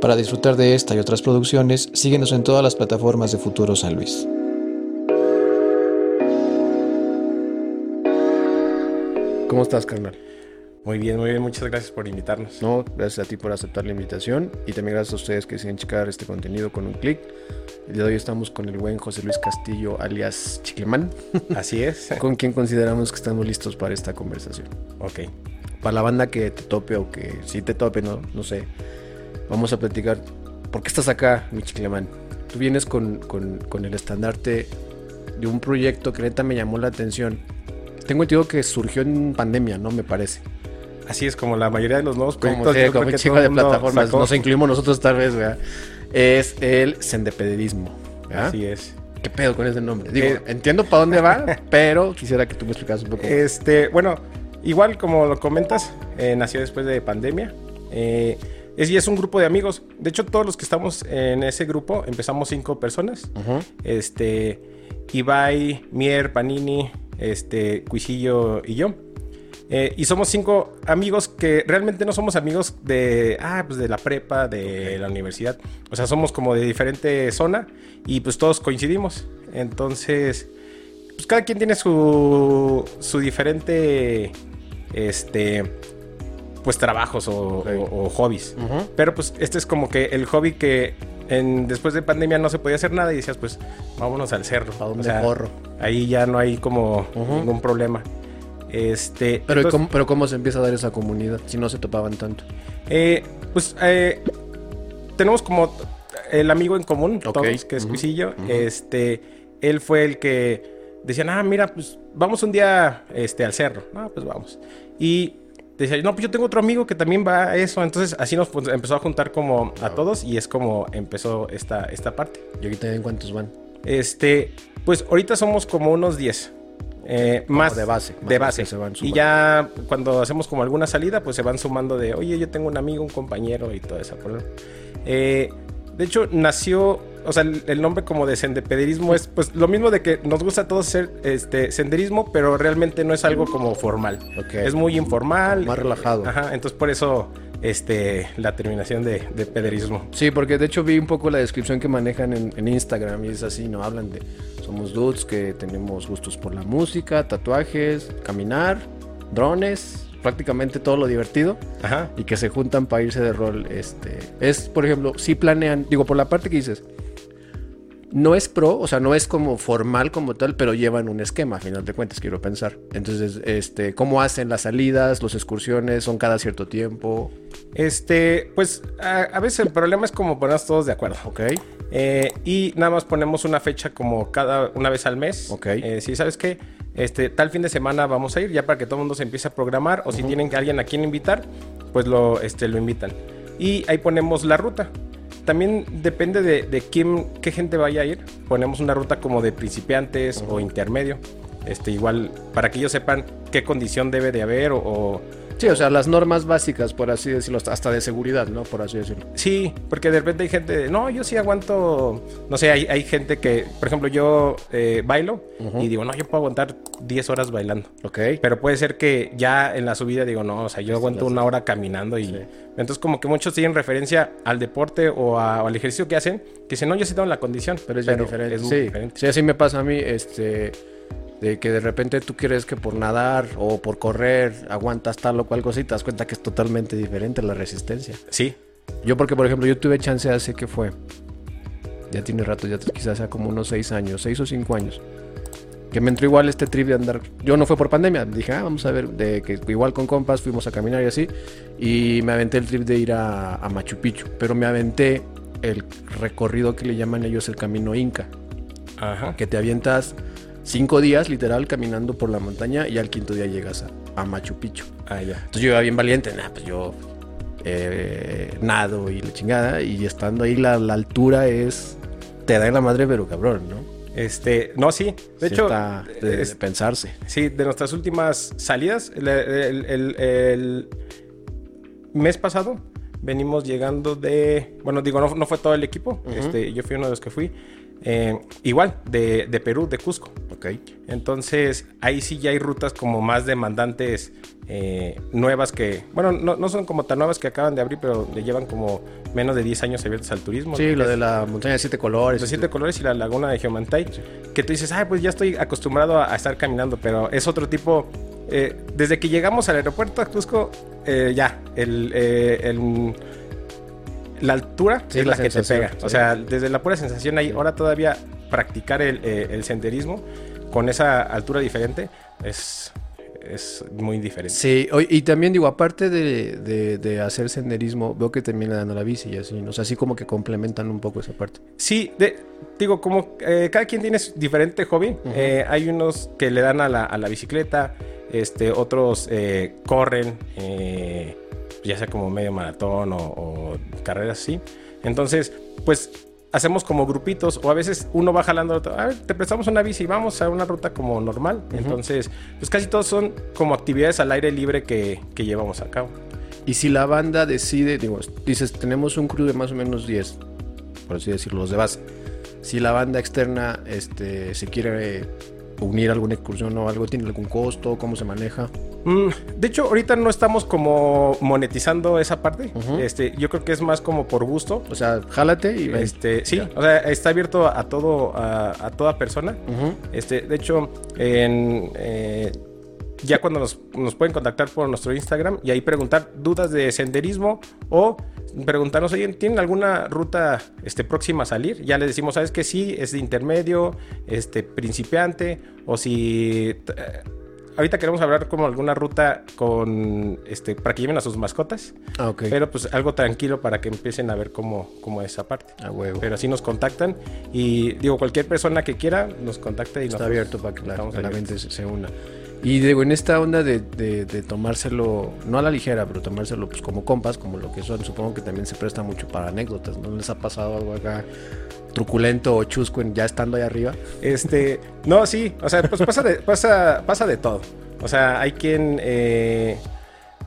Para disfrutar de esta y otras producciones, síguenos en todas las plataformas de Futuro San Luis. ¿Cómo estás, carnal? Muy bien, muy bien. Muchas gracias por invitarnos. No, gracias a ti por aceptar la invitación y también gracias a ustedes que deciden checar este contenido con un clic. El día de hoy estamos con el buen José Luis Castillo, alias Chiclemán, Así es. con quien consideramos que estamos listos para esta conversación. Ok. Para la banda que te tope o que sí te tope, no, no sé, vamos a platicar. ¿Por qué estás acá, mi Chiclemán? Tú vienes con, con- con el estandarte de un proyecto que neta me llamó la atención. Tengo entendido que surgió en pandemia, ¿no? Me parece. Así es como la mayoría de los nuevos Como, proyectos. sí, como que de plataformas. sacó. Nos incluimos nosotros tal vez, ¿verdad? Es el sendepedismo. Así es. ¿Qué pedo con ese nombre? Digo, Eh, entiendo para dónde va, pero quisiera que tú me explicaras un poco. Este, bueno, igual como lo comentas, eh, nació después de pandemia. Eh, es, y es un grupo de amigos. De hecho, todos los que estamos en ese grupo empezamos cinco personas. Este, Ibai, Mier, Panini, este, Cuisillo y yo. Eh, y somos cinco amigos que realmente no somos amigos de, ah, pues de la prepa, de la universidad. O sea, somos como de diferente zona y pues todos coincidimos. Entonces, pues cada quien tiene su, su diferente, este, pues trabajos o, Ok. o- o hobbies. Pero pues este es como que el hobby que en, después de pandemia no se podía hacer nada y decías, pues vámonos al cerro. ¿A dónde O sea, corro? Ahí ya no hay como ningún problema. Este, Pero, ¿y entonces, cómo, pero ¿cómo se empieza a dar esa comunidad si no se topaban tanto? eh, pues eh, tenemos como el amigo en común, Ok. todos, que es Ujú. Cuisillo. Este, él fue el que decían, ah, mira, pues vamos un día este, al cerro. No, pues vamos. Y decía, no, pues yo tengo otro amigo que también va a eso. Entonces así nos empezó a juntar como a todos y es como empezó esta, esta parte. ¿Y ahorita en cuántos van? Este, pues ahorita somos como unos 10. Eh, más de base, más de base. se van y ya cuando hacemos como alguna salida, pues se van sumando de, oye, yo tengo un amigo, un compañero y todo eso. Eh, de hecho, nació, o sea, el, el nombre como de sendepederismo es pues lo mismo de que nos gusta a todos hacer este, senderismo, pero realmente no es algo como formal. Ok. Es muy informal. Más relajado. Ajá, entonces por eso este, la terminación de, de pederismo. Sí, porque de hecho vi un poco la descripción que manejan en, en Instagram y es así, ¿no? Hablan de, somos dudes que tenemos gustos por la música, tatuajes, caminar, drones, prácticamente todo lo divertido Ajá. y que se juntan para irse de rol. Este, es, por ejemplo, si planean, digo, por la parte que dices, no es pro, o sea, no es como formal como tal, pero llevan un esquema, a final de cuentas, quiero pensar. Entonces, este, ¿cómo hacen las salidas, las excursiones? ¿Son cada cierto tiempo? Este, pues a, a veces el problema es como ponernos todos de acuerdo. ¿Ok? Eh, y nada más ponemos una fecha como cada una vez al mes. Ok. Eh, si sabes que este tal fin de semana vamos a ir ya para que todo el mundo se empiece a programar o si tienen alguien a quien invitar, pues lo este lo invitan. Y ahí ponemos la ruta. También depende de, de quién qué gente vaya a ir. Ponemos una ruta como de principiantes o intermedio. Este igual para que ellos sepan qué condición debe de haber o- o Sí, o sea, las normas básicas, por así decirlo, hasta de seguridad, ¿no? Por así decirlo. Sí, porque de repente hay gente, no, yo sí aguanto, no sé, hay, hay gente que, por ejemplo, yo eh, bailo y digo, no, yo puedo aguantar 10 horas bailando. ¿Ok? Pero puede ser que ya en la subida digo, no, o sea, yo aguanto una hora caminando y... Sí. Entonces como que muchos tienen referencia al deporte o, a- o al ejercicio que hacen, que dicen, no, yo sí tengo la condición. Pero es bien diferente. Es muy sí, diferente. sí, así me pasa a mí, este, de que de repente tú crees que por nadar o por correr aguantas tal o cual cosa y te das cuenta que es totalmente diferente la resistencia. Sí, Yo porque, por ejemplo, yo tuve chance hace que fue, ya tiene rato, ya quizás sea como unos seis años, seis o cinco años, que me entró igual este trip de andar, yo no fue por pandemia, dije, ah, vamos a ver, de que igual con compas fuimos a caminar y así, y me aventé el trip de ir a, a Machu Picchu, pero me aventé el recorrido que le llaman ellos el camino Inca, ajá. que te avientas cinco días literal caminando por la montaña y al quinto día llegas a, a Machu Picchu. Ah, ya. Entonces yo iba bien valiente, nah, pues yo eh, nado y la chingada, y estando ahí la, la altura es, te da en la madre, pero cabrón, ¿no? Este, no, sí. De Sí hecho, está de, pensarse. Sí, de nuestras últimas salidas, el, el- el- el mes pasado venimos llegando de, bueno, digo, no, no fue todo el equipo, este, yo fui uno de los que fui, eh, igual, de, de Perú, de Cusco. Ok. Entonces, ahí sí ya hay rutas como más demandantes eh, nuevas que, bueno, no, no son como tan nuevas que acaban de abrir, pero le llevan como menos de 10 años abiertos al turismo. Sí, lo de la montaña de siete colores. Los siete colores y la laguna de Geomantay. Que tú dices, ay, pues ya estoy acostumbrado a, a estar caminando, pero es otro tipo. eh, desde que llegamos al aeropuerto a Cusco, ya, el, el- la altura Sí, es la la, que te pega. O sea, desde la pura sensación ahí, ahora todavía practicar el, eh, el senderismo con esa altura diferente es, es muy diferente. Sí, y también digo, aparte de, de- de hacer senderismo, veo que también le dan a la bici y así, ¿no? O sea, así como que complementan un poco esa parte. Sí, de- digo, como eh, cada quien tiene su diferente hobby, eh, hay unos que le dan a la, a la bicicleta, este, otros eh, corren, ya sea como medio maratón o, o carreras así. Entonces, pues hacemos como grupitos o a veces uno va jalando al otro, a ver, te prestamos una bici, vamos a una ruta como normal. Entonces, pues casi todos son como actividades al aire libre que, que llevamos a cabo. Y si la banda decide, digo, dices, tenemos un crew de más o menos 10, por así decirlo, los de base. Si la banda externa este, se quiere unir alguna excursión o algo, ¿tiene algún costo? ¿Cómo se maneja? Mm, de hecho, ahorita no estamos como monetizando esa parte. Este, yo creo que es más como por gusto. O sea, jálate y ven. Este, sí, Ya. o sea, está abierto a todo, a, a toda persona. Este, de hecho, en, eh, ya cuando nos, nos pueden contactar por nuestro Instagram y ahí preguntar dudas de senderismo o preguntarnos, oye, ¿tienen alguna ruta este, próxima a salir? Ya les decimos, ¿sabes que Sí, es de intermedio, este, principiante, o si... eh, ahorita queremos hablar como alguna ruta con, este, para que lleven a sus mascotas, Ah, pero pues algo tranquilo para que empiecen a ver cómo, cómo es esa parte. a huevo. Pero así nos contactan y digo, cualquier persona que quiera nos contacta y Está nosotros abierto para que la, la mente se una. Y digo, en esta onda de, de- de tomárselo, no a la ligera, pero tomárselo pues como compas, como lo que son, supongo que también se presta mucho para anécdotas. ¿No les ha pasado algo acá truculento o chusco en- ya estando ahí arriba? Este, no, sí, o sea, pues pasa de, pasa, pasa de todo. O sea, hay quien, eh,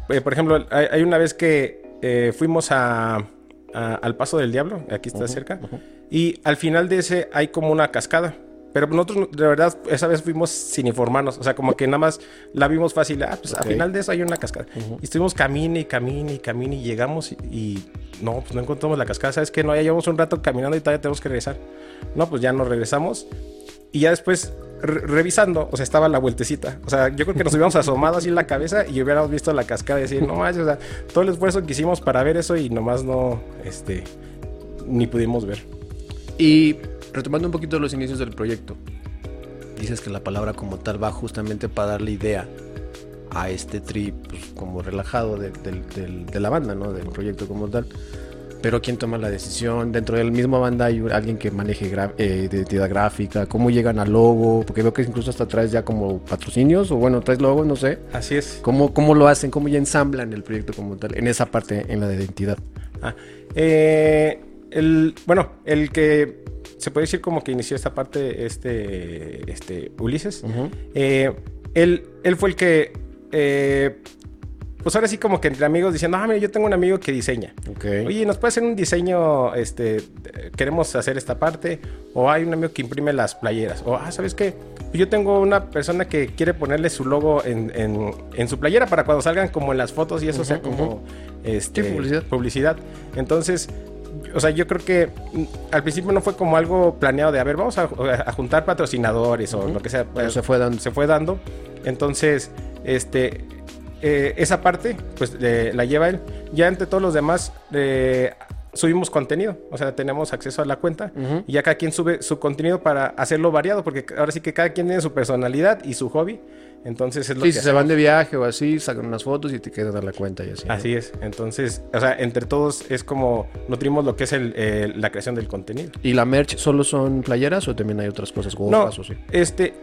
eh, por ejemplo, hay, hay una vez que eh, fuimos a, a- al Paso del Diablo, aquí está cerca, y al final de ese hay como una cascada. Pero nosotros, de verdad, esa vez fuimos sin informarnos. O sea, como que nada más la vimos fácil. Ah, pues Ok. al final de eso hay una cascada. Y estuvimos camine y camine y camine y llegamos y, y no, pues no encontramos la cascada. ¿Sabes qué? No, ya llevamos un rato caminando y todavía tenemos que regresar. No, pues ya nos regresamos. Y ya después, re- revisando, o sea, estaba la vueltecita. O sea, yo creo que nos hubiéramos asomado así en la cabeza y hubiéramos visto la cascada y decir, no manches, o sea, todo el esfuerzo que hicimos para ver eso y nomás no, este, ni pudimos ver. Y retomando un poquito los inicios del proyecto, dices que la palabra como tal va justamente para darle idea a este trip pues, como relajado de, del- del- de la banda, ¿no? Del proyecto como tal. Pero ¿quién toma la decisión? Dentro de la misma banda hay alguien que maneje eh, de identidad gráfica, cómo llegan al logo, porque veo que incluso hasta traes ya como patrocinios, o bueno, traes logos, no sé. Así es. ¿Cómo, ¿Cómo lo hacen? ¿Cómo ya ensamblan el proyecto como tal? En esa parte, en la de identidad. Ah, eh, el, bueno, el que se puede decir como que inició esta parte, este, este Ulises, eh, él, él fue el que, eh, pues ahora sí como que entre amigos diciendo, ah, mira, yo tengo un amigo que diseña. Oye, ¿nos puede hacer un diseño? Este, queremos hacer esta parte. O hay un amigo que imprime las playeras. O, ah, ¿sabes qué? Yo tengo una persona que quiere ponerle su logo en, en- en su playera para cuando salgan como en las fotos y eso sea como este, publicidad. publicidad. Entonces, o sea, yo creo que al principio no fue como algo planeado de, a ver, vamos a, a juntar patrocinadores o lo que sea. Pero se fue dando. se fue dando. Entonces, este, eh, esa parte, pues eh, la lleva él. Ya entre todos los demás, eh, subimos contenido. O sea, tenemos acceso a la cuenta y ya cada quien sube su contenido para hacerlo variado, porque ahora sí que cada quien tiene su personalidad y su hobby. Entonces es lo Sí, que si se van de viaje o así, sacan unas fotos y te quedan a la cuenta y así. ¿no? Así es. Entonces, o sea, entre todos es como nutrimos lo que es el, eh, la creación del contenido. ¿Y la merch solo son playeras o también hay otras cosas, gorras o sí? Este,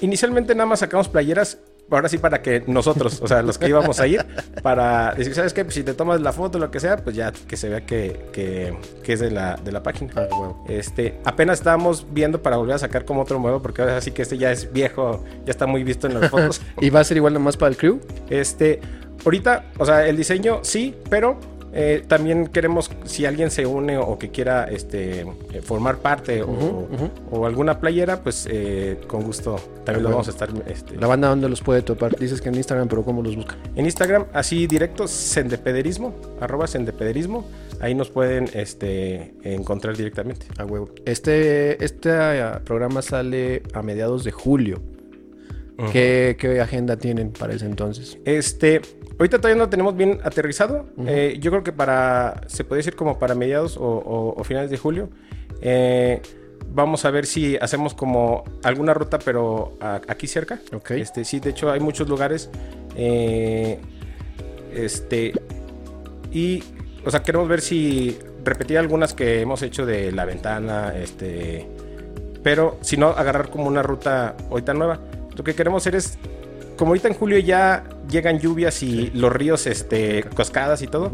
inicialmente nada más sacamos playeras, ahora sí para que nosotros, o sea, los que íbamos a ir, para decir, ¿sabes qué? Pues si te tomas la foto lo que sea, pues ya que se vea que, que, que es de la, de la página. Ah. Este, apenas estábamos viendo para volver a sacar como otro modelo, porque ahora sí que este ya es viejo, ya está muy visto en las fotos. ¿Y va a ser igual nomás para el crew? Este, ahorita, o sea, el diseño sí, pero Eh, también queremos, si alguien se une o, que quiera este, eh, formar parte o, alguna playera, pues eh, con gusto también lo vamos a estar este, La banda, ¿dónde los puede topar? Dices que en Instagram, pero ¿cómo los buscan? en Instagram, así directo, sendepederismo, arroba sendepederismo. Ahí nos pueden este, encontrar directamente. A huevo. Este, este ah, programa sale a mediados de julio. ¿Qué, qué agenda tienen para ese entonces? Este, ahorita todavía no tenemos bien aterrizado. Eh, yo creo que para, se puede decir como para mediados o, o- o finales de julio. eh, vamos a ver si hacemos como alguna ruta, pero a- aquí cerca. Ok. Este, sí, de hecho hay muchos lugares. eh, este, y, o sea, queremos ver si repetir algunas que hemos hecho de la ventana, este, pero si no, agarrar como una ruta ahorita nueva. Lo que queremos hacer es, como ahorita en julio ya llegan lluvias y los ríos, este, cascadas y todo,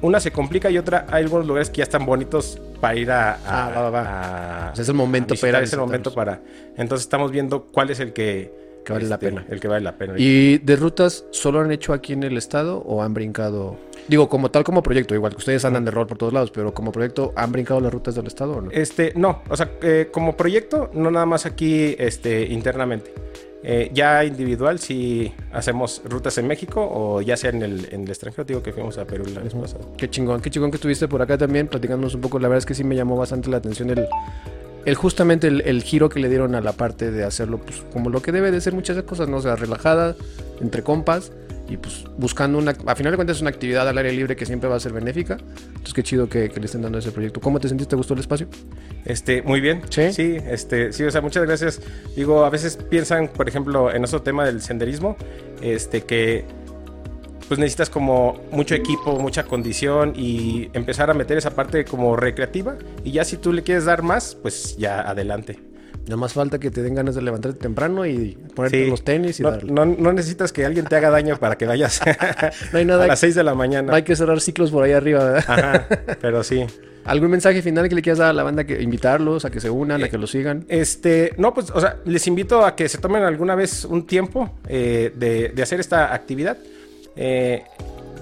una se complica y otra, hay algunos lugares que ya están bonitos para ir a... a- Ah, va, va, va. a- O sea, es el momento a para a es el momento para... Entonces estamos viendo cuál es el que... Que vale la este, pena. El que vale la pena. ¿Y de rutas solo han hecho aquí en el estado o han brincado? Digo, como tal como proyecto, igual que ustedes andan de rol por todos lados, pero como proyecto, ¿han brincado las rutas del estado o no? Este, no, o sea, eh, como proyecto, no nada más aquí este, internamente. Eh, ya individual, si hacemos rutas en México o ya sea en el, en el extranjero, digo que fuimos a Perú la vez pasada. Qué chingón, qué chingón que estuviste por acá también, platicándonos un poco. La verdad es que sí me llamó bastante la atención el, el justamente el, el giro que le dieron a la parte de hacerlo, pues como lo que debe de ser muchas cosas, ¿no? O sea, relajada, entre compas y pues buscando una, a final de cuentas es una actividad al aire libre que siempre va a ser benéfica. Entonces qué chido que, que le estén dando ese proyecto. ¿Cómo te sentiste? ¿Te gustó el espacio? Este, muy bien. ¿Sí? Sí, este, sí, o sea, muchas gracias. Digo, a veces piensan, por ejemplo, en otro tema del senderismo, este, que pues necesitas como mucho equipo, mucha condición y empezar a meter esa parte como recreativa. Y ya si tú le quieres dar más, pues ya adelante. Nada más falta que te den ganas de levantarte temprano y ponerte Sí. los tenis y no, darle. no, no necesitas que alguien te haga daño para que vayas No hay nada a las 6 de la mañana. No hay que cerrar ciclos por ahí arriba, ¿verdad? Ajá, pero sí. ¿Algún mensaje final que le quieras dar a la banda? que Invitarlos a que se unan, a que los sigan. Este, no, pues, o sea, les invito a que se tomen alguna vez un tiempo eh, de, de hacer esta actividad. Eh,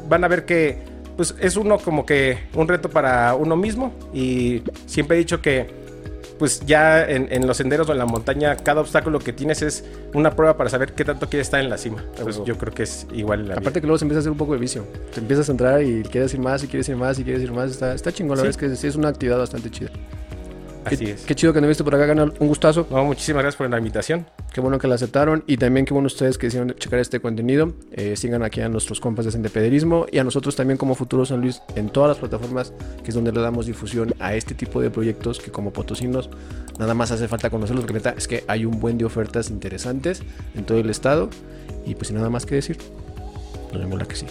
van a ver que, pues, es uno como que un reto para uno mismo. Y siempre he dicho que, pues, ya en, en los senderos o en la montaña, cada obstáculo que tienes es una prueba para saber qué tanto quieres estar en la cima. Pues yo creo que es igual en la Aparte vida. que luego se empieza a hacer un poco de vicio. Te empiezas a entrar y quieres ir más y quieres ir más y quieres ir más. Está, está chingón, la Sí. verdad es que sí es una actividad bastante chida. Así qué, es. Qué chido que nos viste por acá, Canal. Un gustazo. No, muchísimas gracias por la invitación. Qué bueno que la aceptaron. Y también qué bueno ustedes que hicieron checar este contenido. Eh, sigan aquí a nuestros compas de Sendepederismo y a nosotros también como Futuro San Luis en todas las plataformas, que es donde le damos difusión a este tipo de proyectos que como potosinos nada más hace falta conocerlos. Porque neta es que hay un buen de ofertas interesantes en todo el estado. Y pues sin nada más que decir, nos vemos la que sí.